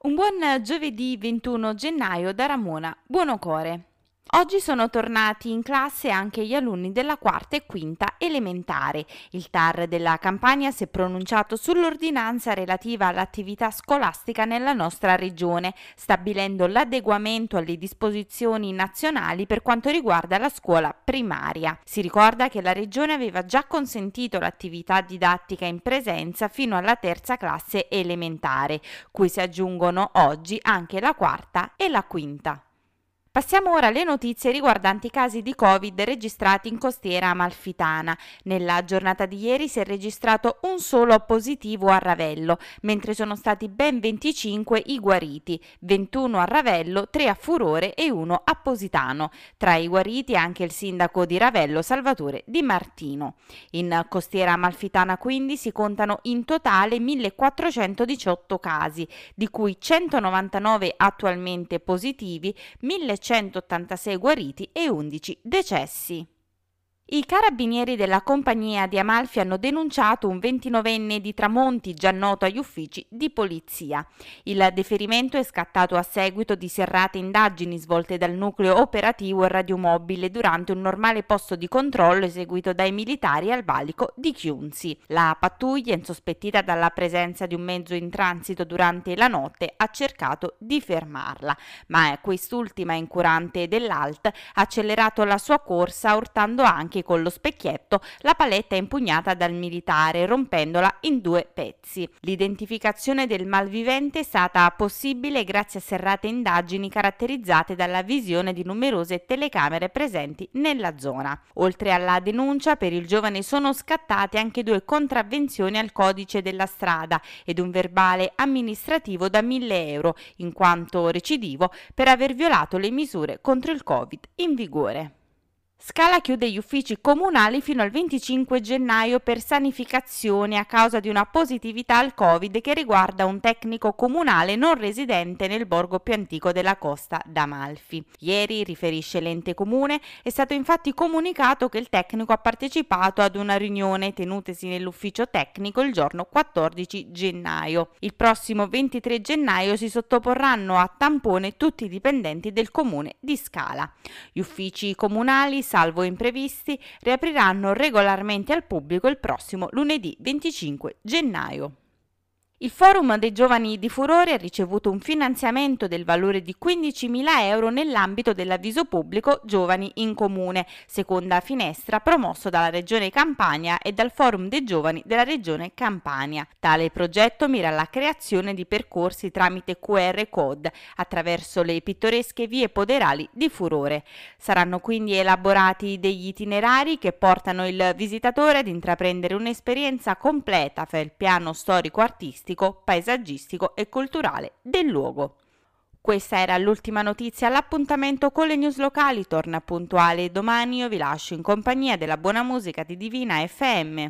Un buon giovedì 21 gennaio da Ramona Buonocore. Oggi sono tornati in classe anche gli alunni della quarta e quinta elementare. Il TAR della Campania si è pronunciato sull'ordinanza relativa all'attività scolastica nella nostra regione, stabilendo l'adeguamento alle disposizioni nazionali per quanto riguarda la scuola primaria. Si ricorda che la regione aveva già consentito l'attività didattica in presenza fino alla terza classe elementare, cui si aggiungono oggi anche la quarta e la quinta. Passiamo ora alle notizie riguardanti i casi di Covid registrati in costiera amalfitana. Nella giornata di ieri si è registrato un solo positivo a Ravello, mentre sono stati ben 25 i guariti, 21 a Ravello, 3 a Furore e 1 a Positano. Tra i guariti anche il sindaco di Ravello Salvatore Di Martino. In costiera amalfitana quindi si contano in totale 1418 casi, di cui 199 attualmente positivi, 1100 186 guariti e 11 decessi. I carabinieri della compagnia di Amalfi hanno denunciato un 29enne di Tramonti già noto agli uffici di polizia. Il deferimento è scattato a seguito di serrate indagini svolte dal nucleo operativo e radiomobile durante un normale posto di controllo eseguito dai militari al valico di Chiunzi. La pattuglia, insospettita dalla presenza di un mezzo in transito durante la notte, ha cercato di fermarla, ma quest'ultima, incurante dell'alt, ha accelerato la sua corsa urtando anche anche con lo specchietto la paletta impugnata dal militare, rompendola in due pezzi. L'identificazione del malvivente è stata possibile grazie a serrate indagini caratterizzate dalla visione di numerose telecamere presenti nella zona. Oltre alla denuncia, per il giovane sono scattate anche due contravvenzioni al codice della strada ed un verbale amministrativo da 1000 euro, in quanto recidivo per aver violato le misure contro il Covid in vigore. Scala chiude gli uffici comunali fino al 25 gennaio per sanificazione a causa di una positività al Covid che riguarda un tecnico comunale non residente nel borgo più antico della costa d'Amalfi. Ieri, riferisce l'ente comune, è stato infatti comunicato che il tecnico ha partecipato ad una riunione tenutesi nell'ufficio tecnico il giorno 14 gennaio. Il prossimo 23 gennaio si sottoporranno a tampone tutti i dipendenti del comune di Scala. Gli uffici comunali salvo imprevisti, riapriranno regolarmente al pubblico il prossimo lunedì 25 gennaio. Il Forum dei Giovani di Furore ha ricevuto un finanziamento del valore di 15.000 euro nell'ambito dell'avviso pubblico Giovani in Comune, seconda finestra promosso dalla Regione Campania e dal Forum dei Giovani della Regione Campania. Tale progetto mira alla creazione di percorsi tramite QR code attraverso le pittoresche vie poderali di Furore. Saranno quindi elaborati degli itinerari che portano il visitatore ad intraprendere un'esperienza completa fra il piano storico-artistico artistico, paesaggistico e culturale del luogo. Questa era l'ultima notizia, l'appuntamento con le news locali torna puntuale domani, io vi lascio in compagnia della buona musica di Divina FM.